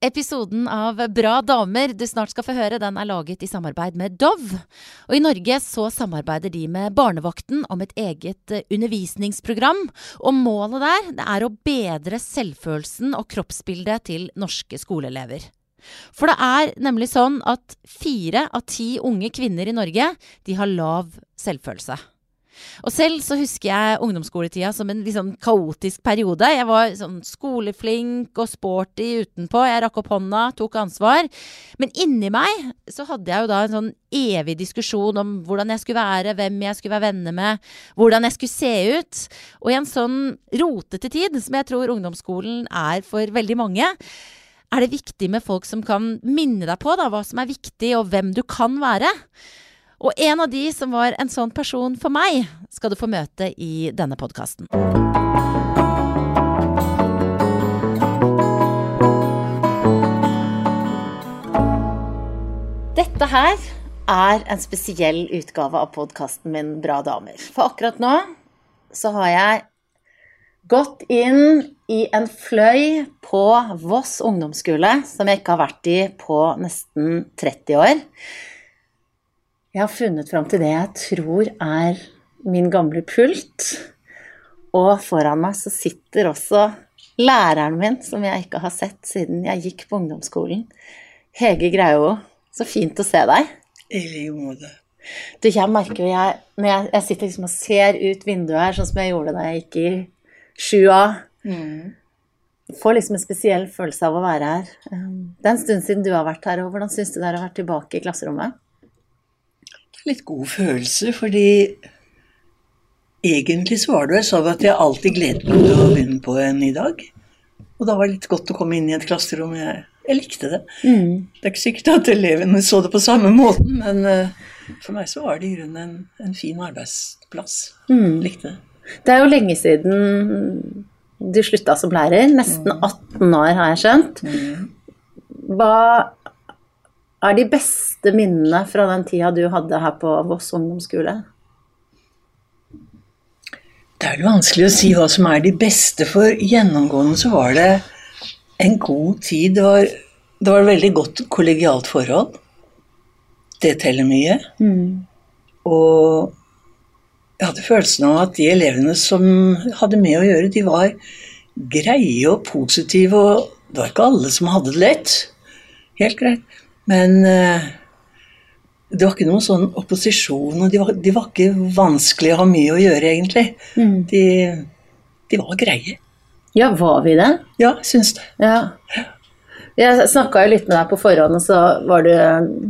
Episoden av Bra damer du snart skal få høre, den er laget i samarbeid med Dove. Og i Norge så samarbeider de med Barnevakten om et eget eh, undervisningsprogram. Og målet der det er å bedre selvfølelsen og kroppsbildet til norske skoleelever. For det er nemlig sånn at fire av ti unge kvinner i Norge de har lav selvfølelse. Og selv så husker jeg ungdomsskoletida som en litt sånn kaotisk periode. Jeg var sånn skoleflink og sporty utenpå. Jeg rakk opp hånda, tok ansvar. Men inni meg så hadde jeg jo da en sånn evig diskusjon om hvordan jeg skulle være, hvem jeg skulle være venner med, hvordan jeg skulle se ut. Og i en sånn rotete tid, som jeg tror ungdomsskolen er for veldig mange, er det viktig med folk som kan minne deg på da, hva som er viktig, og hvem du kan være. Og en av de som var en sånn person for meg, skal du få møte i denne podkasten. Dette her er en spesiell utgave av podkasten min Bra damer. For akkurat nå så har jeg gått inn i en fløy på Voss ungdomsskole, som jeg ikke har vært i på nesten 30 år. Jeg har funnet fram til det jeg tror er min gamle pult. Og foran meg så sitter også læreren min, som jeg ikke har sett siden jeg gikk på ungdomsskolen. Hege Greio, så fint å se deg. I like måte. Du, jeg merker jo jeg, når jeg, jeg sitter liksom og ser ut vinduet her, sånn som jeg gjorde da jeg gikk i 7A. Får liksom en spesiell følelse av å være her. Um, Det er en stund siden du har vært her, og hvordan syns du det er å være tilbake i klasserommet? Litt god følelse, fordi egentlig så var det vel sånn at jeg alltid gledet meg til å begynne på en i dag. Og da var det litt godt å komme inn i et klasserom. Jeg, jeg likte det. Det er ikke sikkert at elevene så det på samme måten, men uh, for meg så var det i grunnen en, en fin arbeidsplass. Likte det. Det er jo lenge siden du slutta som lærer. Nesten 18 år, har jeg skjønt. Hva er de beste minnene fra den tida du hadde her på Voss ungdomsskole? Det er vel vanskelig å si hva som er de beste, for gjennomgående så var det en god tid. Det var, det var et veldig godt kollegialt forhold. Det teller mye. Og jeg hadde følelsen av at de elevene som hadde med å gjøre, de var greie og positive, og det var ikke alle som hadde det lett. Helt greit. Men eh, det var ikke noen sånn opposisjon, og de var, de var ikke vanskelig å ha mye å gjøre, egentlig. De, de var greie. Ja, var vi det? Ja, syns det. Ja. Jeg snakka litt med deg på forhånd, og så var du,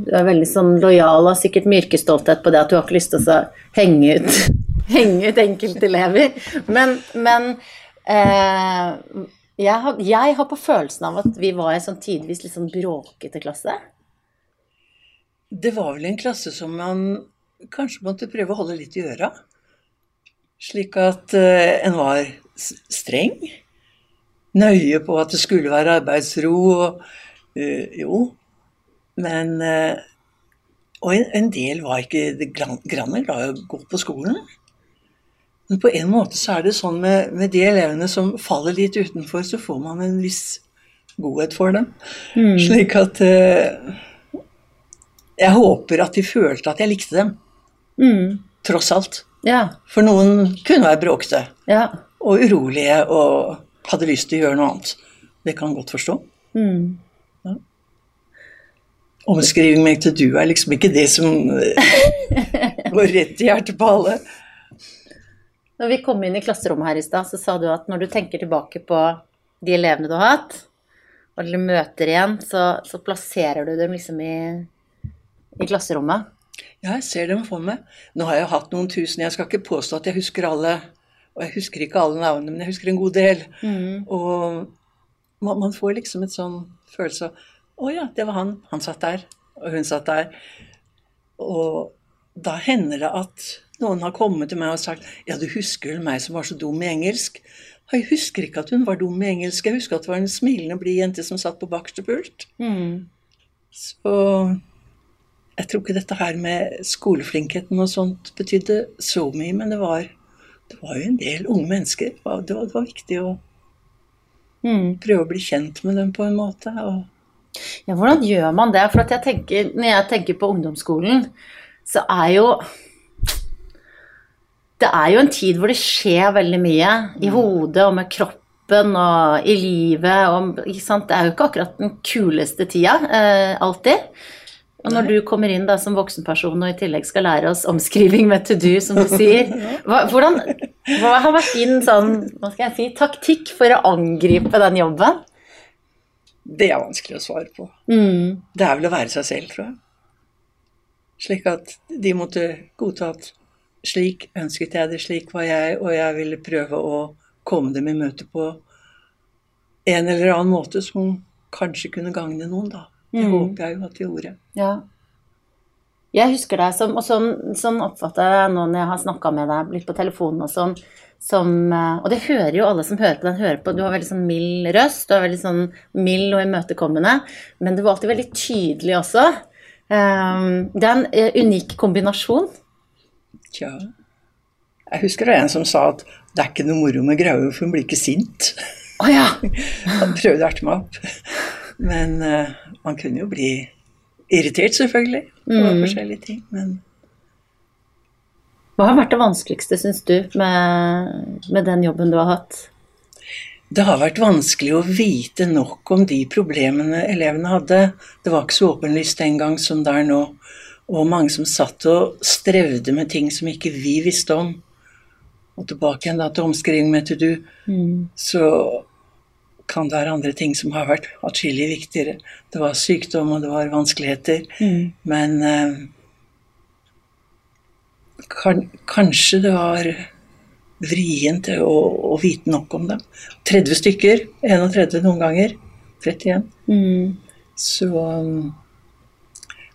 du er veldig sånn lojal og sikkert med yrkesstolthet på det at du har ikke lyst til å henge ut, henge ut enkeltelever. Men, men eh, jeg, har, jeg har på følelsen av at vi var en sånn tidvis litt sånn bråkete klasse. Det var vel en klasse som man kanskje måtte prøve å holde litt i øra. Slik at eh, en var streng. Nøye på at det skulle være arbeidsro og eh, Jo. Men eh, Og en, del var ikke det grann grann glad i å gå på skolen. Men på en måte så er det sånn med, med de elevene som faller litt utenfor, så får man en viss godhet for dem. Slik at Jeg håper at de følte at jeg likte dem. Tross alt. Ja. For noen kunne være bråkete Ja. og urolige og hadde lyst til å gjøre noe annet. Det kan godt forstå. Ja. Omskriving meg til du er liksom ikke det som eh, går rett i hjertet på alle. Når vi kom inn i klasserommet her i stad, så sa du at når du tenker tilbake på de elevene du har hatt, og du møter igjen, så, så plasserer du dem liksom i, i klasserommet. Ja, jeg ser dem for meg. Nå har jeg hatt noen tusen, jeg skal ikke påstå at jeg husker alle. Og jeg husker ikke alle navnene, men jeg husker en god del. Og man, man får liksom et sånn følelse av Å ja, det var han. Han satt der, og hun satt der. Og da hender det at noen har kommet til meg og sagt Ja, du husker vel meg som var så dum i engelsk? Jeg husker ikke at hun var dum i engelsk. Jeg husker at det var en smilende, blid jente som satt på bakerste pult. Så jeg tror ikke dette her med skoleflinkheten og sånt betydde så mye, men det var, det var jo en del unge mennesker. Det var, det var, det var viktig å prøve å bli kjent med dem på en måte. Og Ja, hvordan gjør man det? For jeg tenker, når jeg tenker på ungdomsskolen, så er jo Det er jo en tid hvor det skjer veldig mye i hodet og med kroppen og i livet og? Det er jo ikke akkurat den kuleste tida eh, alltid. Og når du kommer inn da som voksenperson og i tillegg skal lære oss omskriving med to do, som du sier, hva, hvordan, hva har vært din sånn, hva skal jeg si, taktikk for å angripe den jobben? det er vanskelig å svare på. Det er vel å være seg selv, tror jeg. Slik at de måtte godta at slik ønsket jeg det, slik var jeg, og jeg ville prøve å komme dem i møte på en eller annen måte som kanskje kunne gagne noen, da. Det håper jeg jo at vi gjorde. Ja. Jeg husker deg som, og sånn, sånn oppfatter jeg nå når jeg har snakka med deg, litt på telefonen og sånn, som eh, Og det hører jo alle som hører på den, hører på. Du har veldig sånn mild røst, du er veldig sånn mild og imøtekommende, men du var alltid veldig tydelig også. Um, det er en eh, unik kombinasjon. Tja. Jeg husker det var en som sa at det er ikke noe moro med Graue, for hun blir ikke sint. Oh, ja! Han prøvde å erte meg opp. Men uh, man kunne jo bli irritert, selvfølgelig, over forskjellige ting. Men Hva har vært det vanskeligste, syns du, med, med den jobben du har hatt? det har vært vanskelig å vite nok om de problemene elevene hadde. Det var ikke så åpenlyst den gang som det er nå. Og mange som satt og strevde med ting som ikke vi visste om. Og tilbake igjen da til omskriving med to do, så kan det være andre ting som har vært atskillig viktigere. Det var sykdom, og det var vanskeligheter. Men eh, kan, kanskje det var vrient å, å vite nok om dem. 30 stykker, 31 noen ganger, 31. Så um,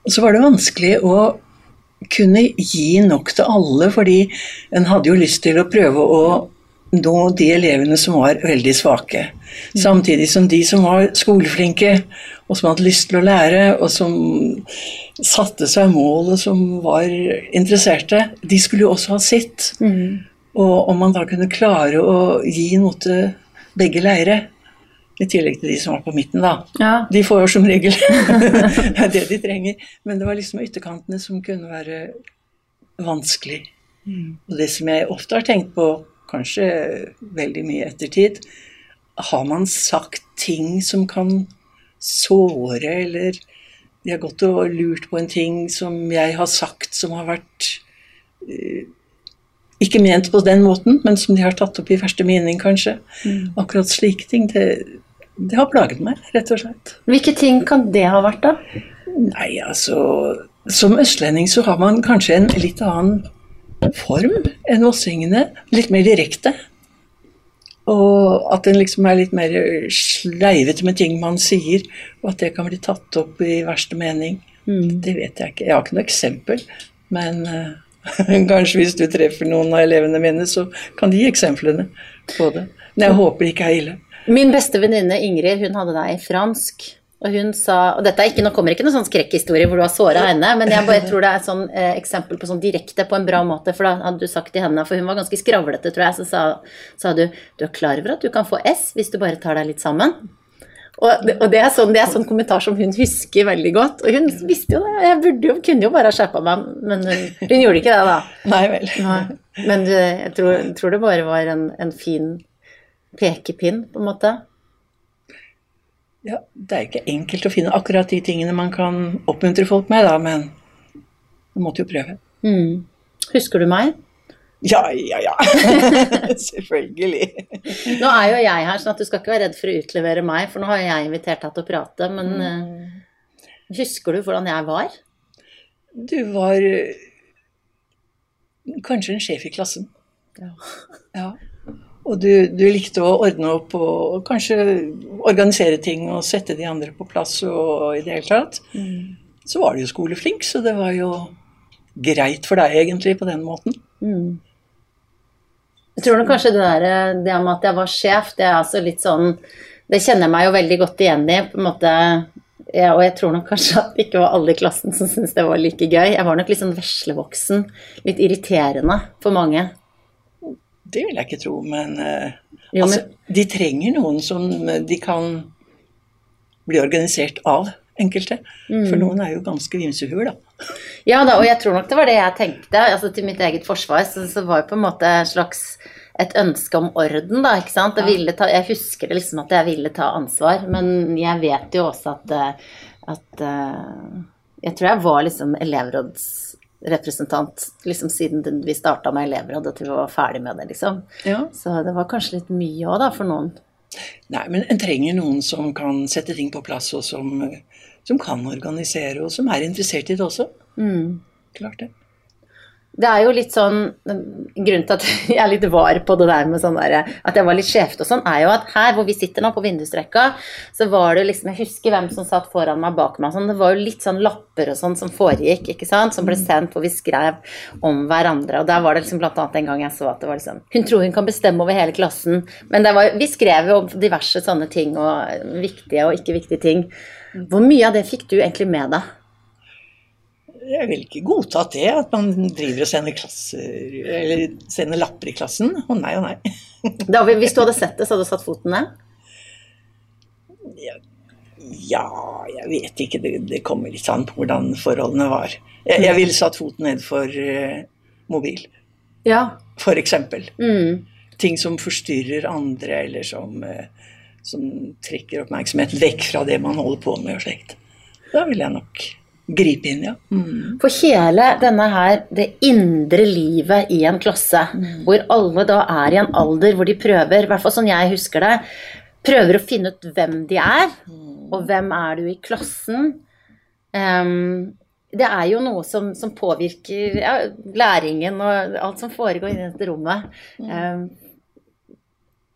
Og så var det vanskelig å kunne gi nok til alle, fordi en hadde jo lyst til å prøve å nå de elevene som var veldig svake. Samtidig som de som var skoleflinke, og som hadde lyst til å lære, og som satte seg mål, og som var interesserte, de skulle jo også ha sitt. Og om man da kunne klare å gi noe til begge leire, i tillegg til de som var på midten, da. Ja. De får jo som regel det er det de trenger. Men det var liksom ytterkantene som kunne være vanskelig. Og det som jeg ofte har tenkt på, kanskje veldig mye ettertid, har man sagt ting som kan såre, eller de har gått og lurt på en ting som jeg har sagt som har vært eh, ikke ment på den måten, men som de har tatt opp i verste mening, kanskje. Akkurat slike ting, det, det har plaget meg, rett og slett. Hvilke ting kan det ha vært, da? Nei, altså Som østlending så har man kanskje en litt annen form enn vossingene. Litt mer direkte. Og at en liksom er litt mer sleivete med ting man sier, og at det kan bli tatt opp i verste mening. Det vet jeg ikke. Jeg har ikke noe eksempel, men uh, kanskje hvis du treffer noen av elevene mine, så kan de gi eksemplene på det. Men jeg håper det ikke er ille. Min beste venninne Ingrid, hun hadde deg i fransk. Og hun sa Og dette er ikke, nå kommer ikke noen sånn skrekkhistorie hvor du har såra henne, men jeg bare tror det er et sånn eh, eksempel på sånn direkte på en bra måte. For da hadde du sagt til henne, for hun var ganske skravlete, tror jeg, så sa, sa du du er klar over at du kan få S hvis du bare tar deg litt sammen? Og, og det, er sånn, det er sånn kommentar som hun husker veldig godt. Og hun visste jo det. Jeg burde jo, kunne jo bare ha skjerpa meg, men hun, hun gjorde ikke det, da. Nei vel. Nei. Men jeg tror, tror det bare var en, en fin pekepinn, på en måte? Ja, det er ikke enkelt å finne akkurat de tingene man kan oppmuntre folk med, da, men man måtte jo prøve. Mm. Husker du meg? Ja, ja, ja. Selvfølgelig. Nå er jo jeg her, sånn at du skal ikke være redd for å utlevere meg, for nå har jeg invitert deg til å prate, men mm. husker du hvordan jeg var? Du var eh, kanskje en sjef i klassen. Ja. ja. Og du, du, likte å ordne opp og kanskje organisere ting og sette de andre på plass og i det hele tatt. Mm. Så var du jo skoleflink, så det var jo greit for deg egentlig på den måten. Mm. Jeg tror nok kanskje det der det med at jeg var sjef, det er altså litt sånn Det kjenner jeg meg jo veldig godt igjen i, på en måte. Ja, og jeg tror nok kanskje at det ikke var alle i klassen som syntes det var like gøy. Jeg var nok litt sånn veslevoksen. Litt irriterende for mange. Det vil jeg ikke tro, men, uh, jo, altså, men de trenger noen som de kan bli organisert av, enkelte. Mm. For noen er jo ganske vimsehuer, da. Ja da, og jeg tror nok det var det jeg tenkte. altså Til mitt eget forsvar så, så var det på en måte en slags et ønske om orden, da, ikke sant. Jeg, ta, jeg, husker det liksom at jeg ville ta ansvar, men jeg vet jo også at, eh, at Jeg tror jeg var liksom elevråds representant liksom siden vi starta med elevråd, til vi var ferdig med det, liksom. Ja. Så det var kanskje litt mye òg, da, for noen. Nei, men en trenger noen som kan sette ting på plass, og som, som kan organisere, og som er interessert i det også. Mm. Klart det det er jo litt sånn Grunnen til at jeg er litt var på det der med sånn der, at jeg var litt skjevt og sånn, er jo at her hvor vi sitter nå, på vindusrekka, så var det liksom Jeg husker hvem som satt foran meg bak meg sånn. Det var jo litt sånn lapper og sånn som foregikk, ikke sant, som ble mm. sendt hvor vi skrev om hverandre. Og der var det liksom blant annet en gang jeg så at det var liksom Hun tror hun kan bestemme over hele klassen. Men det var, vi skrev jo om diverse sånne ting, og viktige og ikke viktige ting. Hvor mye av det fikk du egentlig med deg? Jeg vil ikke godta det, at man driver og sender, klasser, eller sender lapper i klassen. Å nei og nei. Da, hvis du hadde sett det, så hadde du satt foten ned? Ja, ja jeg vet ikke. Det, det, kommer litt an på hvordan forholdene var. Jeg, jeg ville satt foten ned for uh, mobil, ja. for eksempel. Mm. Ting som forstyrrer andre, eller som, uh, som trekker oppmerksomhet vekk fra det man holder på med og slikt. Da ville jeg nok Gripe inn, ja. Mm. For hele denne her, det indre livet i en klasse, mm. hvor alle da er i en alder hvor de prøver, i hvert fall sånn jeg husker det, prøver å finne ut hvem de er, mm. og hvem er du i klassen. Um, det er jo noe som, som påvirker ja, læringen og alt som foregår i dette rommet. Um,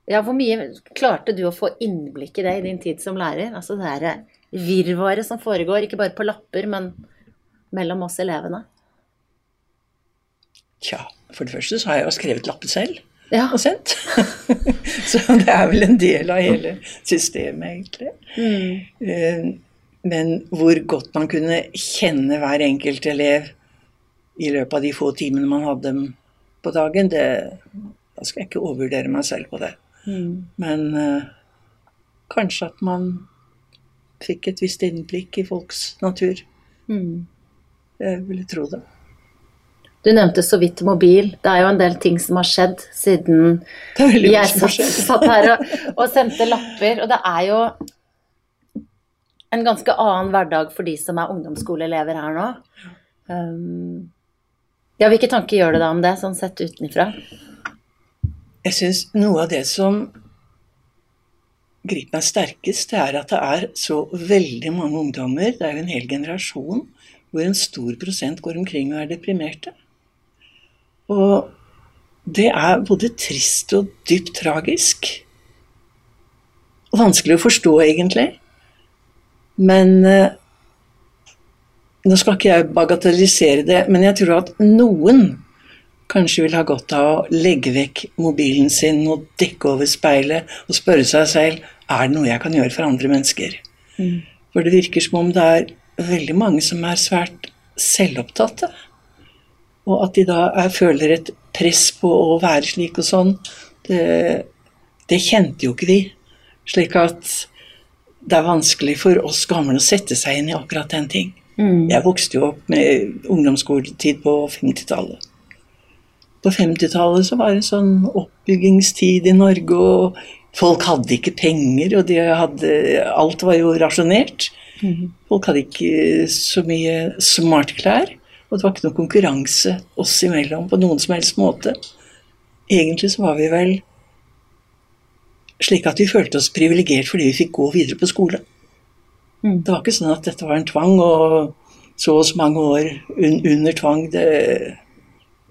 ja, hvor mye klarte du å få innblikk i det i din tid som lærer? Altså det herre virvaret som foregår, ikke bare på lapper, men mellom oss elevene? Tja, for det første så har jeg jo skrevet lappen selv ja. og sendt. så det er vel en del av hele systemet, egentlig. Mm. Eh, men hvor godt man kunne kjenne hver enkelt elev i løpet av de få timene man hadde dem på dagen, det, da skal jeg ikke overvurdere meg selv på det. Mm. Men uh, kanskje at man fikk et visst innblikk i folks natur. Mm. Jeg ville tro det. Du nevnte så vidt mobil. Det er jo en del ting som har skjedd siden jeg satt, satt her og, og, sendte lapper. Og det er jo en ganske annen hverdag for de som er ungdomsskoleelever her nå. Um, ja, hvilke tanker gjør du deg om det, sånn sett utenfra? Jeg syns noe av det som griper meg sterkest, det er at det er så veldig mange ungdommer, det er jo en hel generasjon, hvor en stor prosent går omkring og er deprimerte. Og det er både trist og dypt tragisk. Og vanskelig å forstå, egentlig. Men eh, Nå skal ikke jeg bagatellisere det, men jeg tror at noen kanskje vil ha godt av å legge vekk mobilen sin og dekke over speilet og spørre seg selv er det noe jeg kan gjøre for andre mennesker. Mm. For det virker som om det er veldig mange som er svært selvopptatte. Og at de da er, føler et press på å være slik og sånn, det, det kjente jo ikke vi. Slik at det er vanskelig for oss gamle å sette seg inn i akkurat den ting. Mm. Jeg vokste jo opp med ungdomsskoletid på 50-tallet på 50-tallet så var det sånn oppbyggingstid i Norge, og folk hadde ikke penger, og de hadde, alt var jo rasjonert. Folk hadde ikke så mye smartklær, og det var ikke noe konkurranse oss imellom på noen som helst måte. Egentlig så var vi vel slik at vi følte oss privilegert fordi vi fikk gå videre på skole. Det var ikke sånn at dette var en tvang, og så og så mange år un under tvang. Det,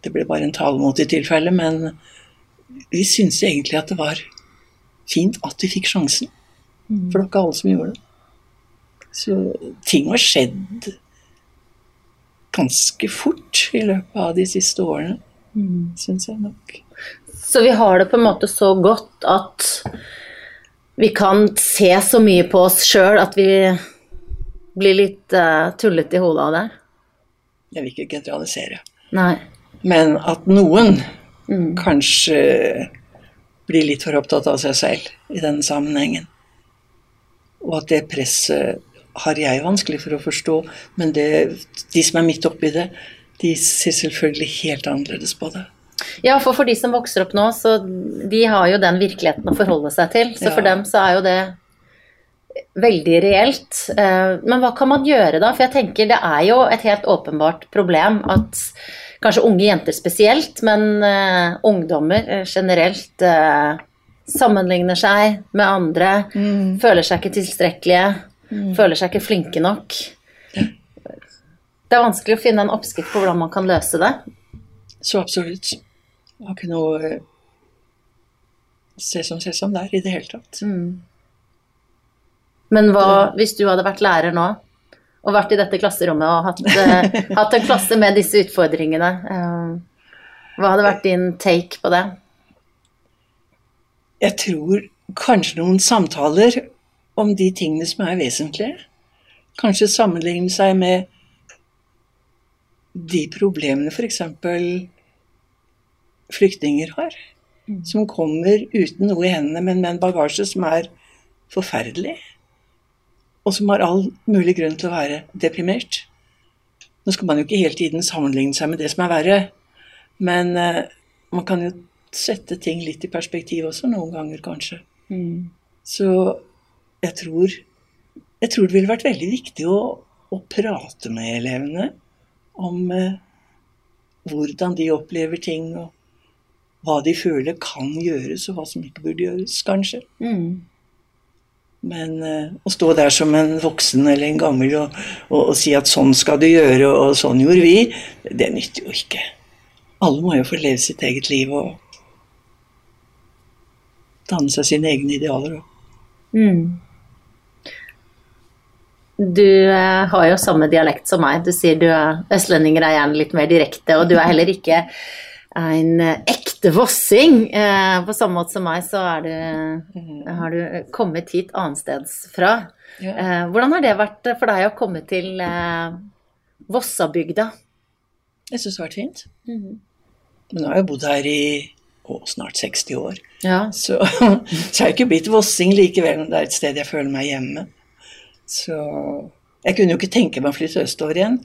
det ble bare en talemåte i tilfelle, men vi syntes egentlig at det var fint at vi fikk sjansen. For det var ikke alle som gjorde det. Så ting har skjedd ganske fort i løpet av de siste årene, mm. syns jeg nok. Så vi har det på en måte så godt at vi kan se så mye på oss sjøl at vi blir litt uh, tullete i hodet av det? Jeg vil ikke generalisere. Nei. Men at noen mm. kanskje blir litt for opptatt av seg selv i denne sammenhengen. Og at det presset har jeg vanskelig for å forstå, men det, de som er midt oppi det, de ser selvfølgelig helt annerledes på det. Ja, for for de som vokser opp nå, så de har jo den virkeligheten å forholde seg til. Så ja. for dem så er jo det veldig reelt. Eh, men hva kan man gjøre da? For jeg tenker det er jo et helt åpenbart problem at kanskje unge jenter spesielt, men uh, ungdommer eh, generelt uh, sammenligner seg med andre, mm. føler seg ikke tilstrekkelige, mm. føler seg ikke flinke nok. Det er vanskelig å finne en oppskrift på hvordan man kan løse det. Så absolutt. Jeg har ikke noe se som se som der i det hele tatt. Mm. Men hva hvis du hadde vært lærer nå? Og vært i dette klasserommet og hatt, uh, hatt en klasse med disse utfordringene. Uh, hva hadde vært din take på det? Jeg tror kanskje noen samtaler om de tingene som er vesentlige. Kanskje sammenligne seg med de problemene f.eks. flyktninger har. Mm. Som kommer uten noe i hendene, men med en bagasje som er forferdelig og som har all mulig grunn til å være deprimert. Nå skal man jo ikke hele tiden sammenligne seg med det som er verre, men uh, man kan jo sette ting litt i perspektiv også, noen ganger kanskje. Mm. Så jeg tror, jeg tror det ville vært veldig viktig å, å prate med elevene om uh, hvordan de opplever ting, og hva de føler kan gjøres, og hva som ikke burde gjøres, kanskje. Mm. Men uh, å stå der som en voksen eller en gammel og, og, og, si at sånn skal du gjøre, og sånn gjorde vi, det nytter jo ikke. Alle må jo få leve sitt eget liv og danne seg sine egne idealer. Mm. Du uh, har jo samme dialekt som meg. Du sier du er østlendinger er gjerne litt mer direkte, og du er heller ikke en eh, ekte vossing. Eh, på samme måte som meg, så du, mm. har du kommet hit annensteds fra. Eh, hvordan har det vært for deg å komme til Vossabygda? Jeg syns det har vært fint. Mm. Men nå har jeg bodd her i å, snart 60 år. Ja. Så, så jeg ikke blitt vossing likevel, men det er et sted jeg føler meg hjemme. Så jeg kunne jo ikke tenke meg å flytte østover igjen.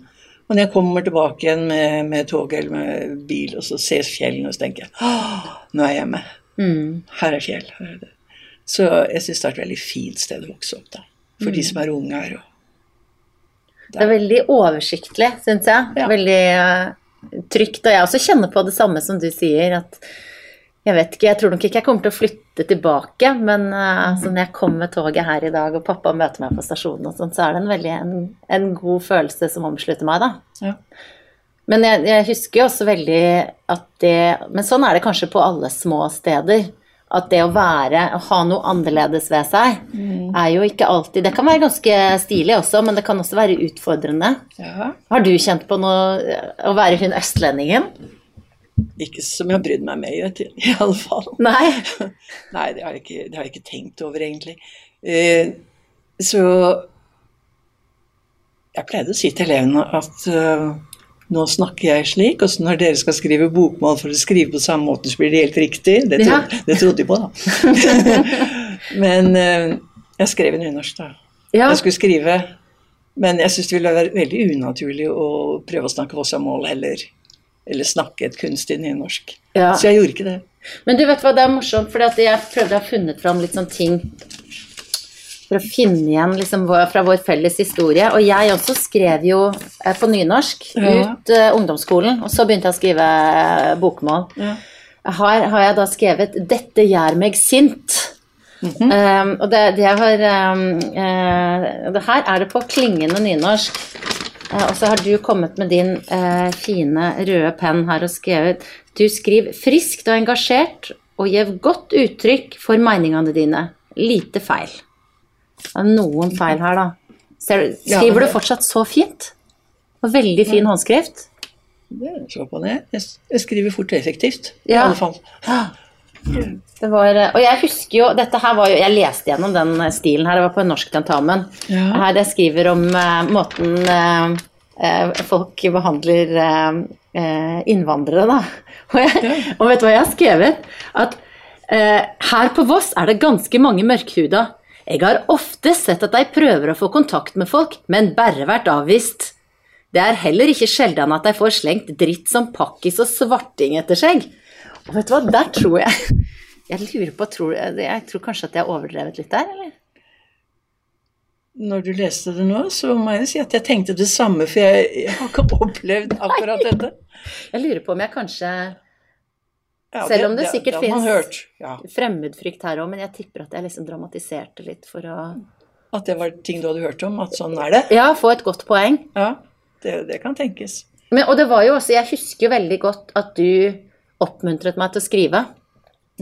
Og når jeg kommer tilbake igjen med, med tog eller med bil, og så ser fjellene, og så tenker jeg nå er jeg hjemme. Mm. Her er fjell. Her er det. Så jeg syns det er et veldig fint sted å vokse opp, da. For mm. de som er unge her. det er veldig oversiktlig, syns jeg. Ja. Veldig uh, trygt. Og jeg også kjenner på det samme som du sier, at jeg vet ikke, jeg tror nok ikke jeg kommer til å flytte tilbake, men uh, altså, når jeg kommer med toget her i dag, og pappa møter meg på stasjonen og sånt, så er det en veldig en, en god følelse som omslutter meg, da. Ja. Men jeg, jeg, husker jo også veldig at det Men sånn er det kanskje på alle små steder. At det å være, å ha noe annerledes ved seg, mm. er jo ikke alltid Det kan være ganske stilig også, men det kan også være utfordrende. Ja. Har du kjent på noe å være hun østlendingen? Ikke som jeg har brydd meg med, i alle fall. Nei, Nei det, har ikke, det, har jeg ikke, tenkt over, egentlig. Eh, så jeg pleide å si til elevene at uh, nå snakker jeg slik, og så når dere skal skrive bokmål for å skrive på samme måte, så blir det helt riktig. Det, trodde, ja. det trodde de på, da. Men uh, jeg skrev i nynorsk, da. Ja. Jeg skulle skrive, men jeg syns det ville være veldig unaturlig å prøve å snakke Vossamål heller eller snakke et kunstig nynorsk. Ja. Så jeg gjorde ikke det. Men du vet hva, det er morsomt, for jeg prøvde å ha funnet fram litt sånne ting for å finne igjen liksom, fra vår felles historie. Og jeg også skrev jo eh, på nynorsk Ja. ut eh, ungdomsskolen, og så begynte jeg å skrive eh, bokmål. Ja. Her har jeg da skrevet 'Dette gjør meg sint'. um, og det, det har um, uh, det Her er det på klingende nynorsk. Eh, og så har du kommet med din eh, fine røde penn her og skrevet Du skriver friskt og engasjert og gir godt uttrykk for meningene dine. Lite feil. Det er noen feil her, da. Du, skriver du fortsatt så fint? Og veldig fin håndskrift. Det. Jeg, jeg skriver fort og effektivt. I Ja. alle fall. Det var, og jeg husker jo, dette her var jo, jeg leste gjennom den stilen her, det var på en norsk tentamen. Ja. Her det skriver om uh, måten eh, eh, folk behandler uh, eh, innvandrere, da. Og, jeg, og vet du hva jeg har skrevet? At eh, her på Voss er det ganske mange mørkhuda. Jeg har ofte sett at de prøver å få kontakt med folk, men bare vært avvist. Det er heller ikke sjelden at de får slengt dritt som pakkis og svarting etter seg. Vet du hva, der tror jeg Jeg lurer på, tror, jeg tror kanskje at jeg har overdrevet litt der, eller? Når du leste det nå, så må jeg si at jeg tenkte det samme, for jeg, jeg har ikke opplevd akkurat dette. Jeg lurer på om jeg kanskje Ja, Selv om det det sikkert fins Ja, Fremmedfrykt her òg, men jeg tipper at jeg liksom dramatiserte litt for å At det var ting du hadde hørt om, at sånn er det. Ja, få et godt poeng. Ja, det, det kan tenkes. Men, og det var jo også Jeg husker jo veldig godt at du oppmuntret meg til å skrive.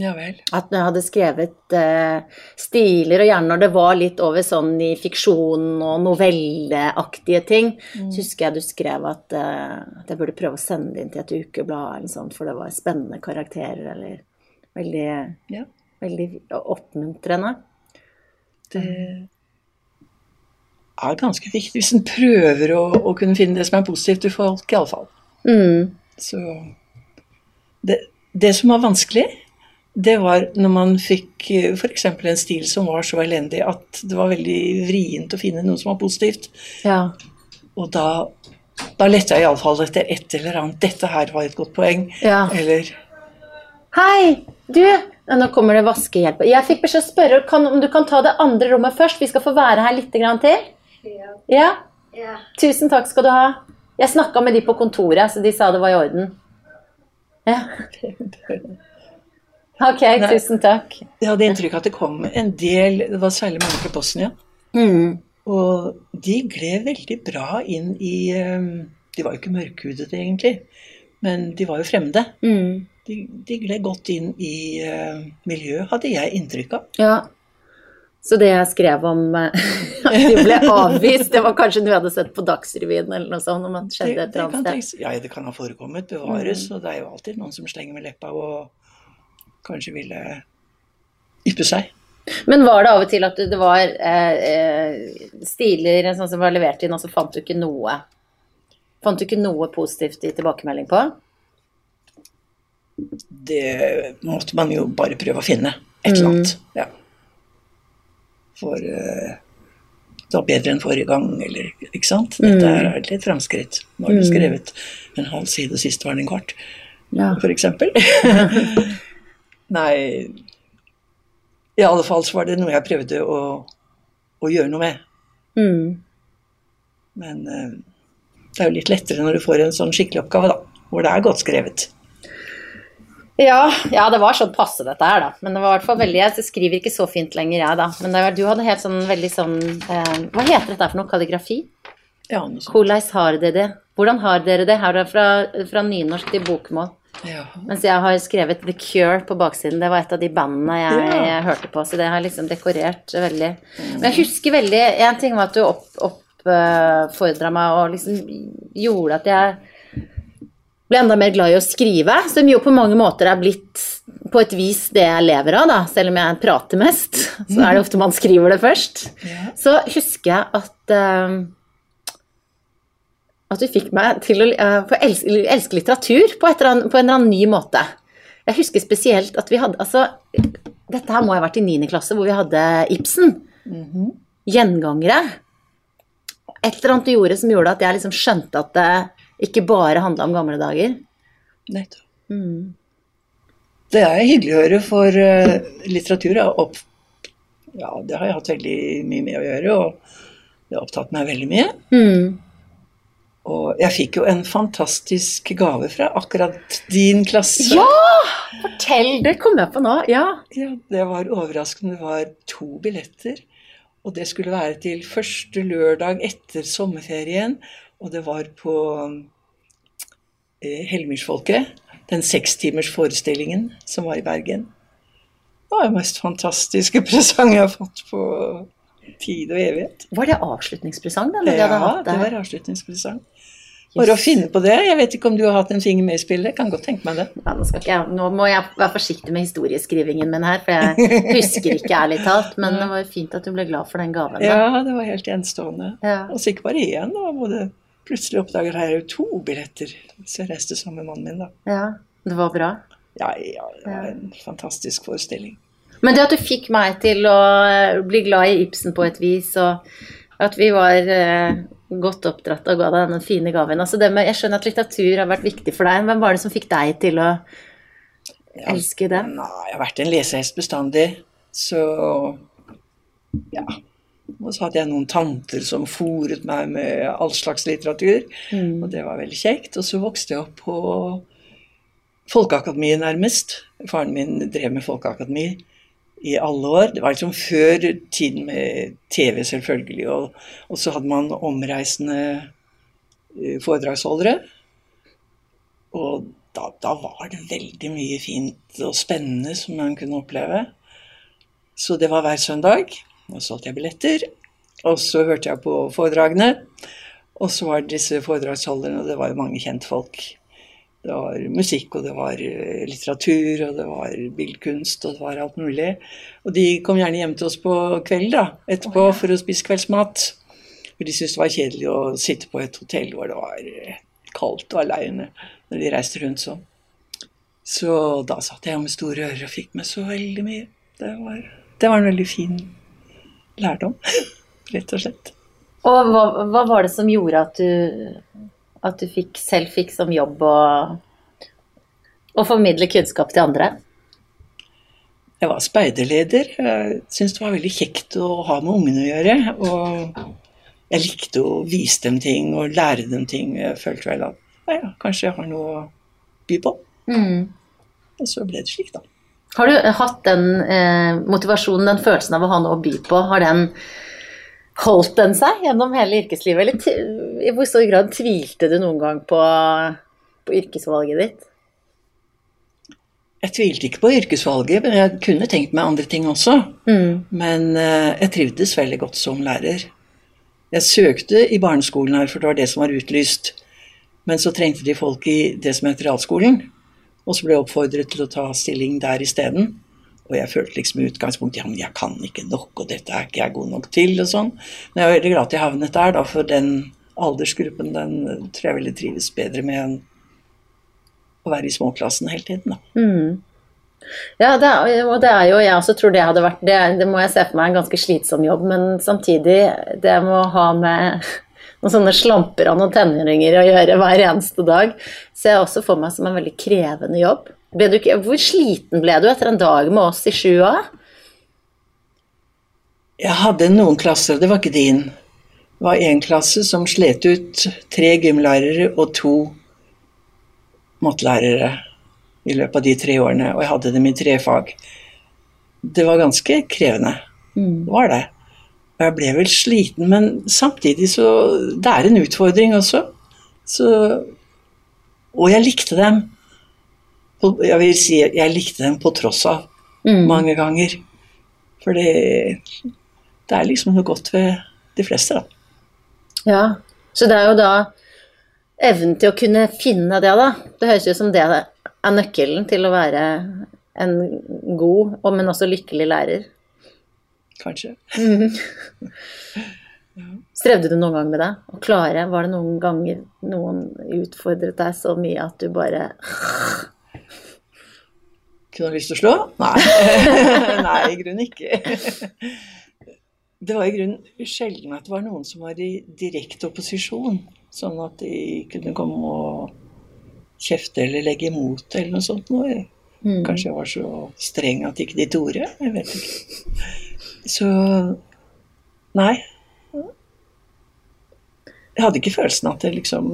Ja vel. At når jeg hadde skrevet eh, stiler, og gjerne når det var litt over sånn i fiksjon og novelleaktige ting, så husker jeg du skrev at, eh, at jeg burde prøve å sende det inn til et ukeblad, eller sånt, for det var spennende karakterer, eller veldig, Ja. veldig oppmuntrende. Det er ganske viktig hvis en prøver å, å kunne finne det som er positivt i folk, iallfall. Mm. Så det, det som var vanskelig, det var når man fikk f.eks. en stil som var så elendig at det var veldig vrient å finne noe som var positivt. Ja. Og da, da lette jeg iallfall etter et eller annet. Dette her var et godt poeng. Ja. Eller Hei, du! Ja, Nå kommer det vaskehjelp. Jeg fikk beskjed å spørre kan, om du kan ta det andre rommet først. Vi skal få være her litt grann til. Ja. Tusen takk skal du ha. Jeg snakka med de på kontoret, så de sa det var i orden. Ja. Ok, tusen takk. Jeg hadde inntrykk av at det kom en del Det var særlig mange fra Bosnia. Mm. Og de gled veldig bra inn i eh, De var jo ikke mørkhudete, egentlig, men de var jo fremmede. Mm. De, de gled godt inn i eh, miljøet, hadde jeg inntrykk av. Ja. Så det jeg skrev om eh, at de ble avvist, det var kanskje noe jeg hadde sett på Dagsrevyen eller noe sånt, om man det skjedde et eller annet sted. ja, det kan ha forekommet, bevares, Mm. og det er jo alltid noen som slenger med leppa og kanskje ville yppe seg. Men var det av og til at det var eh, eh, stiler sånn som var levert inn, og så fant du ikke noe Fant du ikke noe positivt i tilbakemelding på? Det måtte man jo bare prøve å finne. Et eller annet. Ja. For eh, det var bedre enn forrige gang, eller ikke sant. Dette er litt framskritt. Nå har du skrevet en halv side, sist var det en kvart, Ja. for eksempel. Nei I alle fall så var det noe jeg prøvde å, å gjøre noe med. Mm. Men eh, det er jo litt lettere når du får en sånn skikkelig oppgave, da. Hvor det er godt skrevet. Ja, ja, det var sånn passe dette her, da. Men det var i hvert fall veldig Jeg skriver ikke så fint lenger, jeg, da. Men var, du hadde helt sånn veldig sånn eh, Hva heter dette for noe? Kalligrafi? Ja, noe sånt. Hvordan har dere det? Hvordan har dere det? Her er det fra, fra nynorsk til bokmål. Ja. Mens jeg har skrevet The Cure på baksiden. Det var et av de bandene jeg, Ja. jeg hørte på, så det har liksom dekorert veldig. Men jeg husker veldig En ting var at du oppfordra meg og liksom gjorde at jeg ble enda mer glad i å skrive, som jo på mange måter er blitt på et vis det jeg lever av, da. Selv om jeg prater mest, så er det ofte man skriver det først. Så husker jeg at uh, at du fikk meg til å uh, elske, elske litteratur på, et eller annet, på en eller annen ny måte. Jeg husker spesielt at vi hadde Altså, dette her må ha vært i 9. klasse, hvor vi hadde Ibsen. Gjengangere. Et eller annet du gjorde som gjorde at jeg liksom skjønte at det ikke bare handla om gamle dager. Nettopp. Det er hyggelig å høre, for uh, litteratur er opp... Ja, det har jeg hatt veldig mye med å gjøre, og det har opptatt meg veldig mye. Mm. Og jeg fikk jo en fantastisk gave fra akkurat din klasse. Ja! Fortell! Det kom jeg på nå. Ja. Ja, det var overraskende. Det var to billetter. Og det skulle være til første lørdag etter sommerferien. Og det var på eh, Hellemyrsfolket. Den sekstimersforestillingen som var i Bergen. Det var den mest fantastiske presang jeg har fått på tid og evighet. Var det avslutningspresang? da? Ja, hatt det var avslutningspresang. Bare å finne på det. Jeg vet ikke om du har hatt en finger med i spillet. Kan godt tenke meg det. Ja, nå, jeg, nå må jeg være forsiktig med historieskrivingen min her, for jeg husker ikke ærlig talt. Men det var jo fint at du ble glad for den gaven. Da. Ja, det var helt enestående. Ja. Og så ikke bare én, da. Både plutselig oppdager er jo to billetter. Så jeg reiste sammen med mannen min, da. Ja, det var bra. Ja, ja, det var en fantastisk forestilling. Men det at du fikk meg til å eh, bli glad i Ibsen på et vis, og at vi var eh, godt oppdratt og ga deg denne fine gaven altså det med, Jeg skjønner at litteratur har vært viktig for deg. Hvem var det som fikk deg til å elske det? Nei, jeg har vært en lesehest bestandig, så ja. Og så hadde jeg noen tanter som fòret meg med all slags litteratur, og det var veldig kjekt. Og så vokste jeg opp på Folkeakademiet, nærmest. Faren min drev med Folkeakademi i alle år. Det var liksom før tiden med TV, selvfølgelig. Og, og så hadde man omreisende eh, foredragsholdere. Og da, da var det veldig mye fint og spennende som man kunne oppleve. Så det var hver søndag. Og solgte jeg billetter. Og så hørte jeg på foredragene. Og så var det disse foredragsholderne, og det var jo mange kjentfolk. Det var musikk, og det var eh, litteratur, og det var billedkunst, og det var alt mulig. Og de kom gjerne hjem til oss på kveld da, etterpå for å spise kveldsmat. For de syntes det var kjedelig å sitte på et hotell hvor det var eh, kaldt og aleine når de reiste rundt sånn. Så da satt jeg med store ører og fikk med så veldig mye. Det var, det var en veldig fin lærdom, rett og slett. Og hva, hva var det som gjorde at du, at du fikk, selv fikk som jobb å, å formidle kunnskap til andre? Jeg var speiderleder. Jeg syntes det var veldig kjekt å ha med ungene å gjøre. Og jeg likte å vise dem ting og lære dem ting. Jeg følte vel at ja, kanskje jeg har noe å by på. Og så ble det slik, da. Har du hatt den eh, motivasjonen, den følelsen av å ha noe å by på, har den holdt den seg gjennom hele yrkeslivet? Eller i hvor stor grad tvilte du noen gang på, på yrkesvalget ditt? Jeg tvilte ikke på yrkesvalget, men jeg kunne tenkt meg andre ting også. Men eh, jeg trivdes veldig godt som lærer. Jeg søkte i barneskolen her, for det var det som var utlyst. Men så trengte de folk i det som heter realskolen. Og så ble jeg oppfordret til å ta stilling der isteden. Og jeg følte liksom i utgangspunktet ja, men jeg kan ikke nok, og dette er ikke jeg god nok til, og sånn. Men jeg er veldig glad at jeg havnet der, da, for den aldersgruppen den eh, tror jeg ville trives bedre med enn å være i småklassen hele tiden, da. Ja, det er, og det er jo, jeg også tror det hadde vært det, det må jeg se for meg en ganske slitsom jobb, men samtidig, det må ha med noen sånne slamper av noen tenåringer å gjøre hver eneste dag, ser jeg også for meg som en veldig krevende jobb. Du hvor sliten ble du etter en dag med oss i sjua? Jeg hadde noen klasser, det var ikke din. Det var én klasse som slet ut tre gymlærere og to mattelærere i løpet av de tre årene, og jeg hadde dem i tre fag. Det var ganske krevende. Det var det. Og jeg ble vel sliten, men samtidig så Det er en utfordring også. Så Og jeg likte dem. Jeg vil si jeg likte dem på tross av mange ganger. For det, det er liksom noe godt ved de fleste, da. Ja, så det er jo da evnen til å kunne finne det, da. Det høres ut som det er nøkkelen til å være en god, men også lykkelig lærer. Kanskje. Strevde du noen gang med det? Å klare? Var det noen ganger noen utfordret deg så mye at du bare Kunne ha lyst til å slå? Nei. Nei, i grunnen ikke. Det var i grunnen sjelden at det var noen som var i direkte opposisjon. Sånn at de kunne komme og kjefte eller legge imot eller noe sånt. noe. Kanskje jeg var så streng at ikke de torde. Jeg vet ikke. Så Nei. Jeg hadde ikke følelsen at det liksom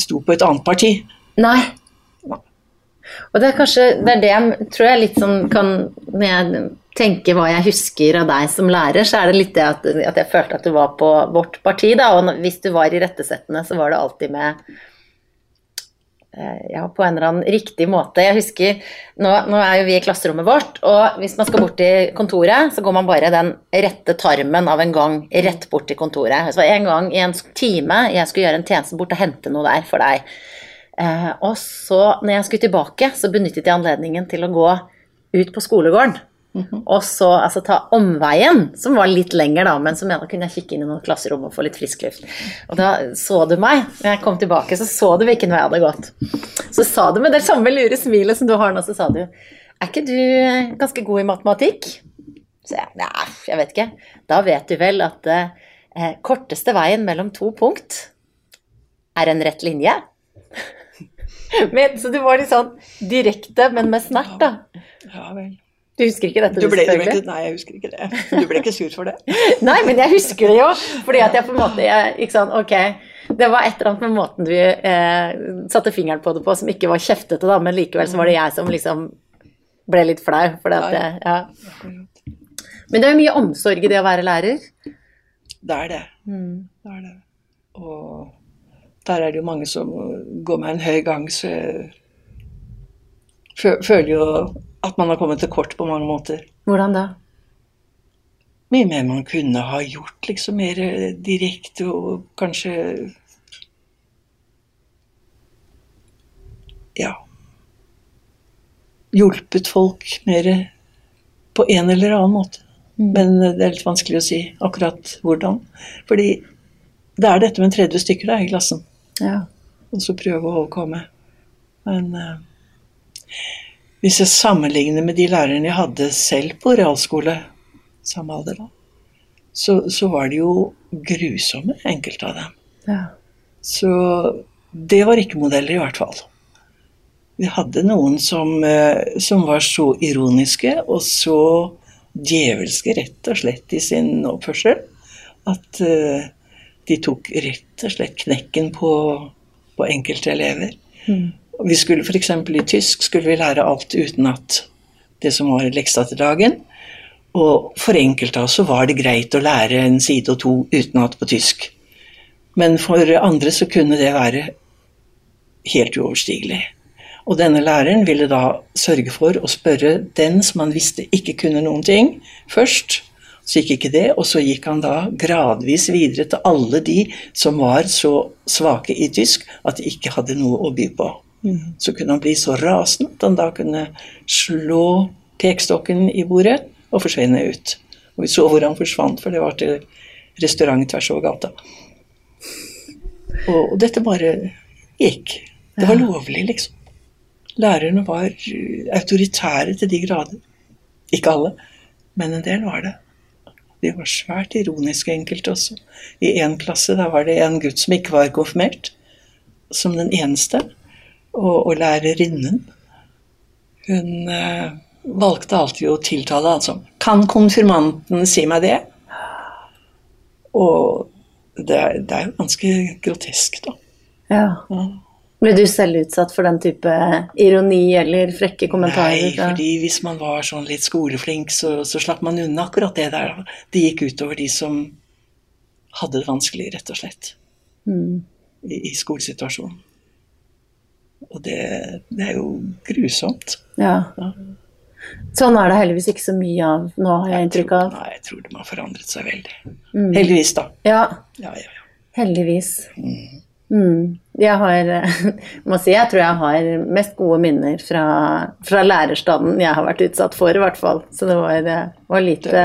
sto på et annet parti. Nei. Og det er kanskje det er det jeg tror jeg litt sånn kan Når jeg tenker hva jeg husker av deg som lærer, så er det litt det at, at jeg følte at du var på vårt parti, da. Og hvis du var irettesettende, så var det alltid med ja, på en eller annen riktig måte. Jeg husker, nå, nå er jo vi i klasserommet vårt, og hvis man skal bort til kontoret, så går man bare den rette tarmen av en gang rett bort til kontoret. Så en gang i en time jeg skulle gjøre en tjeneste bort og hente noe der for deg. Eh, og så, når jeg skulle tilbake, så benyttet jeg anledningen til å gå ut på skolegården. Og så altså, ta omveien, som var litt lenger, da, men som jeg kunne jeg kikke inn i noen klasserom og få litt frisk luft. Og da så du meg. Når jeg kom tilbake, så så du hvilken vei jeg hadde gått. Så sa du med det samme lure smilet som du har nå, så sa du Er ikke du eh, ganske god i matematikk? Så jeg nei, jeg vet ikke. Da vet du vel at eh, korteste veien mellom to punkt er en rett linje? men, så du var litt sånn direkte, men med snert, da. Ja vel. Du husker ikke dette, Du ble, du ble nei, jeg husker ikke det. Du ble ikke sur for det? Nei, men jeg husker det jo. Fordi at jeg på en måte jeg, ikke sånn, Ok, det var et eller annet med måten du eh, satte fingeren på det på som ikke var kjeftete, da, men likevel så var det jeg som liksom ble litt flau. Fordi at jeg, ja. Men det er jo mye omsorg i det å være lærer. Det er det. Det er det. Og der er det jo mange som går meg en høy gang, så jeg føler jo at man har kommet til kort på mange måter. Hvordan da? Mye mer man kunne ha gjort, liksom mer direkte og kanskje Ja. Hjulpet folk mer på en eller annen måte. Men det er litt vanskelig å si akkurat hvordan. Fordi det er dette med 30 stykker da, i klassen. Ja. Og så prøve å overkomme. Men eh, hvis jeg sammenligner med de lærerne jeg hadde selv på realskole, samme alder da, så, så var de jo grusomme, enkelte av dem. ja. Så det var ikke modeller, i hvert fall. Vi hadde noen som, eh, som var så ironiske og så djevelske, rett og slett, i sin oppførsel, at eh, de tok rett og slett knekken på, på enkelte elever. Og Vi skulle f.eks. i tysk skulle vi lære alt utenat det som var leksa til dagen. Og for enkelte av oss så var det greit å lære en side og to utenat på tysk. Men for andre så kunne det være helt uoverstigelig. Og denne læreren ville da sørge for å spørre den som han visste ikke kunne noen ting, først. Så gikk ikke det, og så gikk han da gradvis videre til alle de som var så svake i tysk at de ikke hadde noe å by på. Så kunne han bli så rasende at han da kunne slå pekestokken i bordet og forsvinne ut. Og vi så hvor han forsvant, for det var til restaurant tvers over gata. Og, og dette bare gikk. Det var lovlig, liksom. Lærerne var eh, autoritære til de grader. Ikke alle, men en del var det. De var svært ironiske, enkelte også. I én klasse da var det en gutt som ikke var konfirmert, som den eneste. Og, og lærerinnen, hun eh, valgte alltid å tiltale han som Kan konfirmanten si meg det? Og det det er jo ganske grotesk, da. ja. Ble du selv utsatt for den type ironi eller frekke kommentarer? Nei, fordi hvis man var sånn litt skoleflink, så, så slapp man unna akkurat det der. Det gikk utover de som hadde det vanskelig, rett og slett. I, I skolesituasjonen. Og det, det er jo grusomt. Ja. Sånn er det heldigvis ikke så mye av nå, har jeg inntrykk av. Nei, jeg tror de har forandret seg veldig. Heldigvis, da. Ja, Ja, ja, ja. heldigvis. Mm. Jeg har må si jeg tror jeg har mest gode minner fra, fra lærerstanden jeg har vært utsatt for, i hvert fall. Så det var, var lite Det,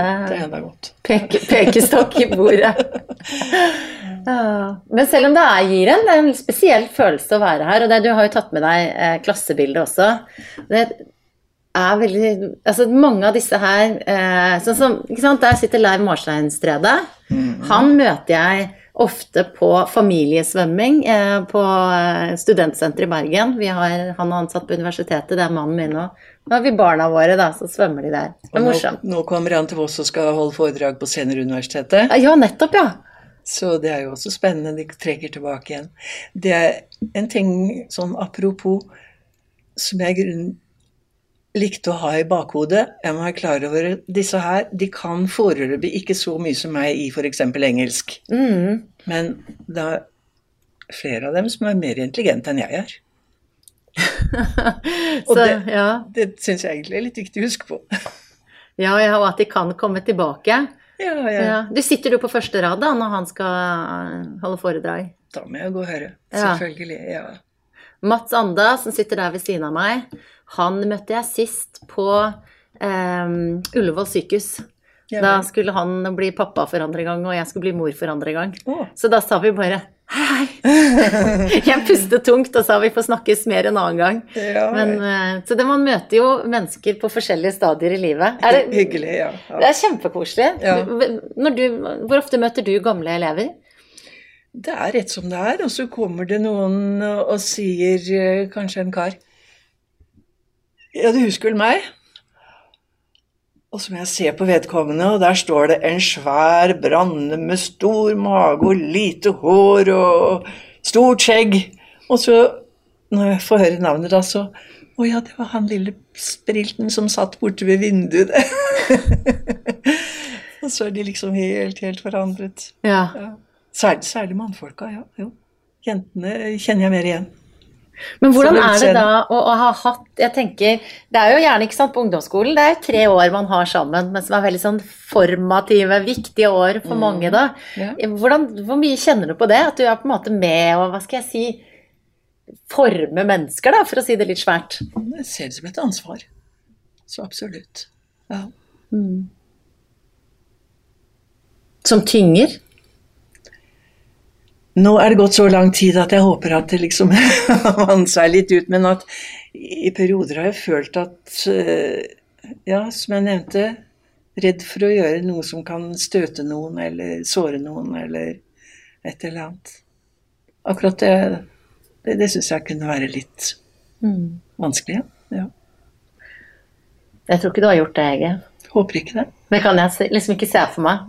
det peke, pekestokk i bordet. Ja. Men selv om det er, gir en, det er en spesiell følelse å være her, og det, du har jo tatt med deg eh, klassebildet også. Det er veldig Altså mange av disse her eh, sånn som, ikke sant, Der sitter Leiv Marsteinstredet. Han møter jeg ofte på familiesvømming eh, på eh, studentsenteret i Bergen. Vi har, han og ansatt på universitetet, det er mannen min òg. Nå har vi barna våre, da, så svømmer de der. Det er morsomt. nå, nå kommer han til Voss og skal holde foredrag på Senere-universitetet. Ja, nettopp, ja. Så det er jo også spennende. De trekker tilbake igjen. Det er en ting sånn apropos som jeg grunn, likte å ha i bakhodet. Jeg må være klar over disse her. De kan foreløpig ikke så mye som meg i f.eks. engelsk. Mm. Men det er flere av dem som er mer intelligente enn jeg er. Så, det- ja. Det syns jeg egentlig er litt viktig å huske på. Ja, ja, og at de kan komme tilbake. Ja, ja. Ja. Du sitter du på første rad da, når han skal eh, holde foredrag? Da må jeg gå og høre. Selvfølgelig. Ja. Mats Anda, som sitter der ved siden av meg, han møtte jeg sist på eh, Ullevål sykehus. Da skulle han bli pappa for andre gang, og jeg skulle bli mor for andre gang. Oh. Så da sa vi bare hei, hei. Jeg pustet tungt og sa vi får snakkes mer en annen gang. Ja, Men, eh, så det, man møter jo mennesker på forskjellige stadier i livet. Er det, Hyggelig, ja. ja. det er kjempekoselig. Ja. Når du, hvor ofte møter du gamle elever? Det er rett som det er, og så kommer det noen og sier, eh, kanskje en kar Ja, du husker vel meg? Og så må jeg se på vedkommende, og der står det en svær branne med stor mage og lite hår og stort skjegg. Og så, når jeg får høre navnet, da, så Å ja, det var han lille sprilten som satt borte ved vinduet. og så er de liksom helt, helt forandret. Ja. Særlig, særlig mannfolka, ja. Jo. Jentene kjenner jeg mer igjen. Men hvordan er det da å, å ha hatt Jeg tenker, Det er jo gjerne ikke sant, på ungdomsskolen, det er jo tre år man har sammen, men som er veldig sånn formative, viktige år for mange. da. Ja. Hvordan, hvor mye kjenner du på det? At du er på en måte med og hva skal jeg si, forme mennesker, da, for å si det litt svært. Jeg ser det som et ansvar. Så absolutt. Ja. Som tynger. Nå er det gått så lang tid at jeg håper at det liksom vant seg litt ut, men at i perioder har jeg følt at eh, Ja, som jeg nevnte, redd for å gjøre noe som kan støte noen eller såre noen eller et eller annet. Akkurat det, det, det syns jeg kunne være litt vanskelig. Ja. Jeg tror ikke du har gjort det, Hege. Håper ikke det. Det kan jeg liksom ikke se for meg.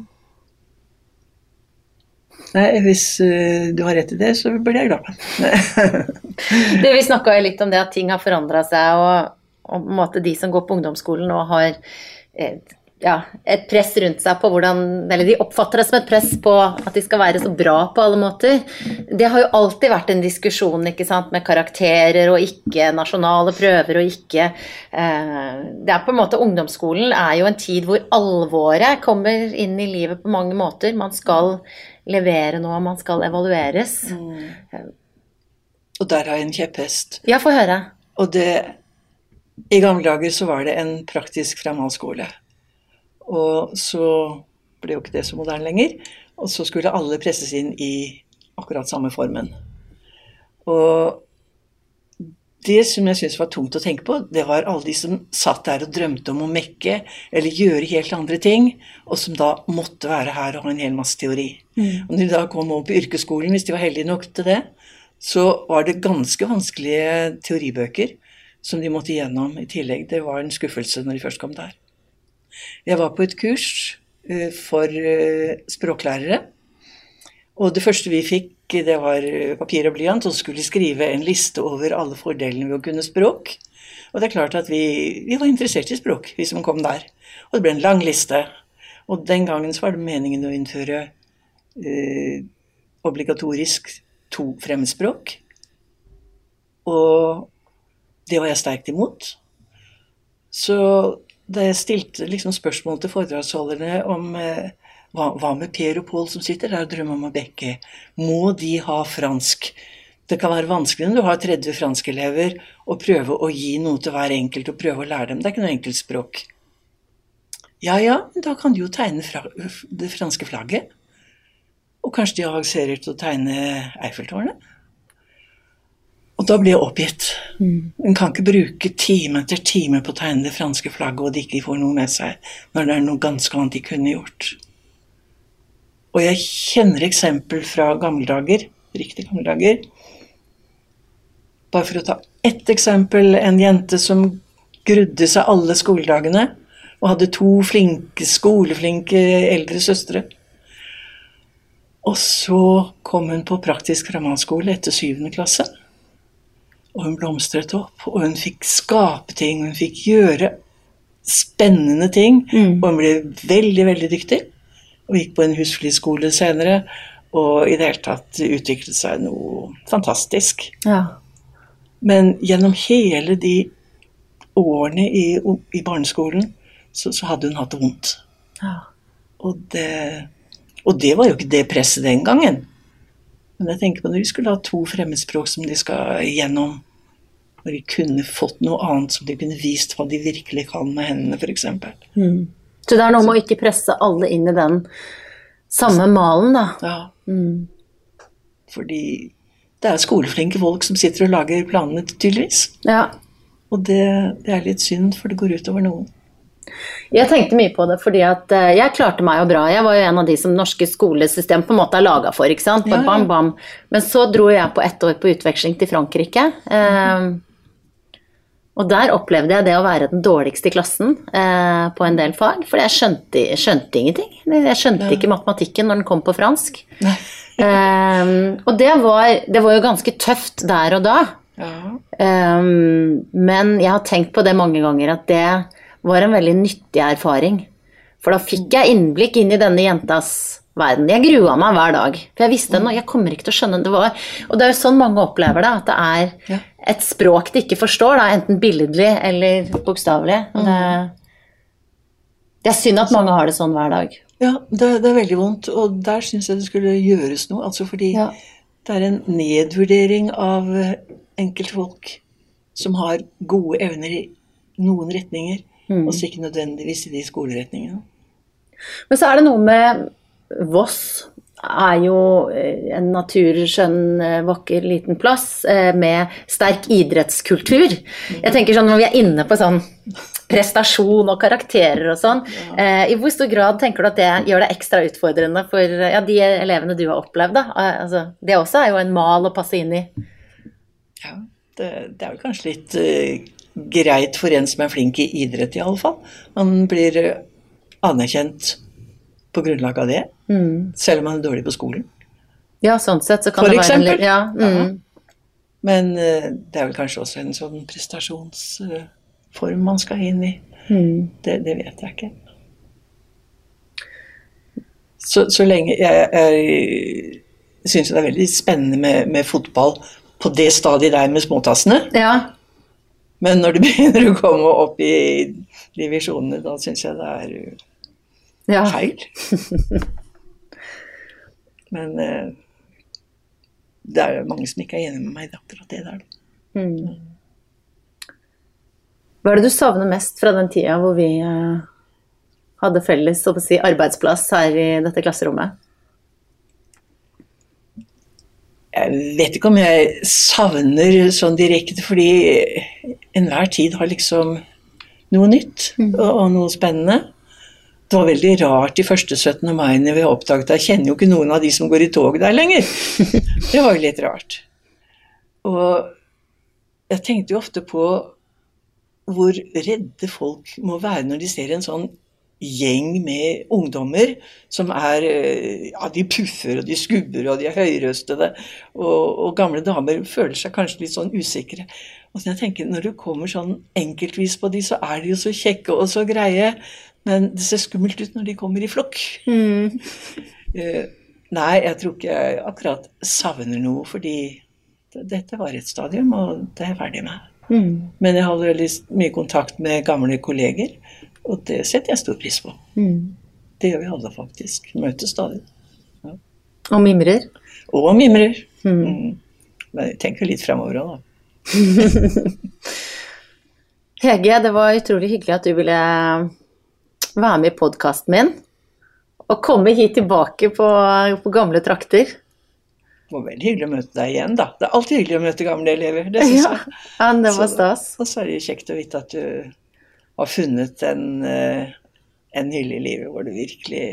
Nei, hvis eh, du har rett i det, så blir jeg glad. Det, vi snakka litt om det at ting har forandra seg, og, og de som går på ungdomsskolen nå har eh, ja, et press rundt seg på hvordan Eller de oppfatter det som et press på at de skal være så bra på alle måter. Det har jo alltid vært en diskusjon ikke sant, med karakterer og ikke nasjonale prøver og ikke eh, Det er på en måte Ungdomsskolen er jo en tid hvor alvoret kommer inn i livet på mange måter. Man skal levere noe, man skal evalueres. Og der har jeg en kjepphest. Ja, få høre. Og det I gamle dager så var det en praktisk framhaldsskole. Og så ble jo ikke det så moderne lenger. Og så skulle alle presses inn i akkurat samme formen. Og det som jeg syntes var tungt å tenke på, det var alle de som satt der og drømte om å mekke eller gjøre helt andre ting, og som da måtte være her og ha en hel masse teori. Og når de da kom over på yrkesskolen, hvis de var heldige nok til det, så var det ganske vanskelige teoribøker som de måtte igjennom i tillegg. Det var en skuffelse når de først kom der. Jeg var på et kurs eh, for eh, språklærere. Og det første vi fikk, det var papir og blyant, og så skulle vi skrive en liste over alle fordelene ved å kunne språk. Og det er klart at vi, vi var interessert i språk, vi som kom der. Og det ble en lang liste. Og den gangen så var det meningen å innføre eh, obligatorisk to fremmedspråk. Og det var jeg sterkt imot. Så da jeg stilte liksom spørsmål til foredragsholderne om eh, hva, hva med Per og Pål som sitter der og drømmer om å bekke, må de ha fransk? Det kan være vanskelig når du har 30 franskelever å prøve å gi noe til hver enkelt og prøve å lære dem. Det er ikke noe enkeltspråk. Ja ja, da kan du jo tegne fra, det franske flagget. Og kanskje de avanserer til å tegne Eiffeltårnet? Og da blir jeg oppgitt. En kan ikke bruke time etter time på å tegne det franske flagget, og de ikke får noe med seg, når det er noe ganske annet de kunne gjort. Og jeg kjenner eksempel fra gamle dager, riktig gamle dager. Bare for å ta ett eksempel. En jente som grudde seg alle skoledagene og hadde to flinke, skoleflinke eldre søstre. Og så kom hun på praktisk ramanskole etter syvende klasse. Og hun blomstret opp, og hun fikk skape ting, hun fikk gjøre spennende ting. Og hun ble veldig, veldig dyktig. Og gikk på en husflidsskole senere. Og i det hele tatt utviklet seg noe fantastisk. Ja. Men gjennom hele de årene i, i barneskolen så, så hadde hun hatt det vondt. ja. Og det, og det var jo ikke det presset den gangen. Men jeg tenker på når de skulle ha to fremmedspråk som de skal gjennom, når de kunne fått noe annet som de kunne vist hva de virkelig kan med hendene, f.eks. Så det er noe med å ikke presse alle inn i den samme malen, da. Ja. Fordi det er skoleflinke folk som sitter og lager planene, tydeligvis. Ja. Og det, det er litt synd, for det går utover noen. Jeg tenkte mye på det fordi at eh, jeg klarte meg jo bra. Jeg var jo en av de som norske skolesystem på en måte er laga for. ikke sant? Ja. Bam, bam. Men så dro jeg på ett år på utveksling til Frankrike. Eh, og der opplevde jeg det å være den dårligste i klassen eh, på en del fag. For jeg skjønte, skjønte ingenting. Jeg skjønte ikke matematikken når den kom på fransk. um, og det var, det var jo ganske tøft der og da. Ja. Um, men jeg har tenkt på det mange ganger, at det var en veldig nyttig erfaring. For da fikk jeg innblikk inn i denne jentas verden. Jeg grua meg hver dag. For jeg visste nå, jeg kommer ikke til å skjønne det var Og det er jo sånn mange opplever det, at det er et språk de ikke forstår, da, enten billedlig eller bokstavelig. Det, det er synd at mange har det sånn hver dag. Ja, det, det er veldig vondt, og der syns jeg det skulle gjøres noe. Altså fordi Ja. det er en nedvurdering av enkeltfolk som har gode evner i noen retninger, og så ikke nødvendigvis i de skoleretningene. Men så er det noe med Voss er jo eh, en naturskjønn, eh, vakker liten plass eh, med sterk idrettskultur. Jeg tenker sånn når vi er inne på sånn prestasjon og karakterer og sånn, i hvor stor grad tenker du at det gjør det ekstra utfordrende for ja, de elevene du har opplevd? da? Altså, det også er jo en mal å passe inn i. Ja, det, det er vel kanskje litt uh, greit for en som er flink i idrett, i alle fall. Man blir anerkjent på grunnlag av det, selv om man er dårlig på skolen. Ja, sånn sett så kan For det være eksempel. Ja, mm. Men uh, det er vel kanskje også en sånn prestasjonsform man skal inn i. Mm. Det, det vet jeg ikke. Så, så lenge Jeg, jeg syns det er veldig spennende med, med fotball på det stadiet der med småtassene. ja. Men når det begynner å komme opp i divisjonene, da syns jeg det er uh, ja. feil. Men eh, det er jo mange som ikke er enig med meg i akkurat det der. Hva er det du savner mest fra den tida hvor vi eh, hadde felles si, arbeidsplass her i dette klasserommet? Jeg vet ikke om jeg savner sånn direkte, fordi enhver tid har liksom noe nytt og, og noe spennende. Det var veldig rart de første 17. maiene vi oppdaget Jeg kjenner jo ikke noen av de som går i tog der lenger. Det var jo litt rart. Og jeg tenkte jo ofte på hvor redde folk må være når de ser en sånn gjeng med ungdommer som er eh, Ja, de puffer og de skubber og de er høyrøstede. Og, og gamle damer føler seg kanskje litt sånn usikre. Og så jeg tenker, Når du kommer sånn enkeltvis på de, så er de jo så kjekke og så greie. Men det ser skummelt ut når de kommer i flokk. Eh, nei, jeg tror ikke jeg akkurat savner noe, fordi dette var et stadium, og det er jeg ferdig med. Men jeg hadde veldig mye kontakt med gamle kolleger, og det setter jeg stor pris på. Det gjør vi alle, faktisk. Møtes stadig. Og mimrer? Og mimrer. Mm. Men jeg tenker litt fremover òg, da. Hege, det var utrolig hyggelig at du ville være med i podkasten min. Og komme hit tilbake på, på gamle trakter. Det var veldig hyggelig å møte deg igjen, da. Det er alltid hyggelig å møte gamle elever. Det syns Ja, jeg. ja, det var Så- stas. Og så er det kjekt å vite at du har funnet en, eh, en hylle i livet hvor du virkelig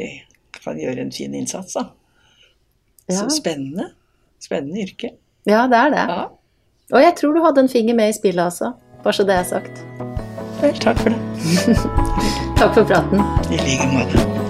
kan gjøre en fin innsats, da. Ja. Så spennende. Spennende yrke. Ja, det er det. Ja. Og jeg tror du hadde en finger med i spillet altså. Bare så det er sagt. Vel, takk for det. Takk for praten. I like måte.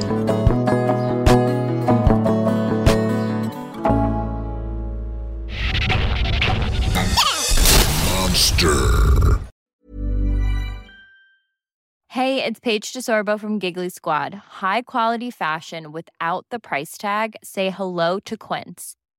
Hey, it's Paige DeSorbo from Giggly Squad. High quality fashion without the price tag. Say hello to Quince.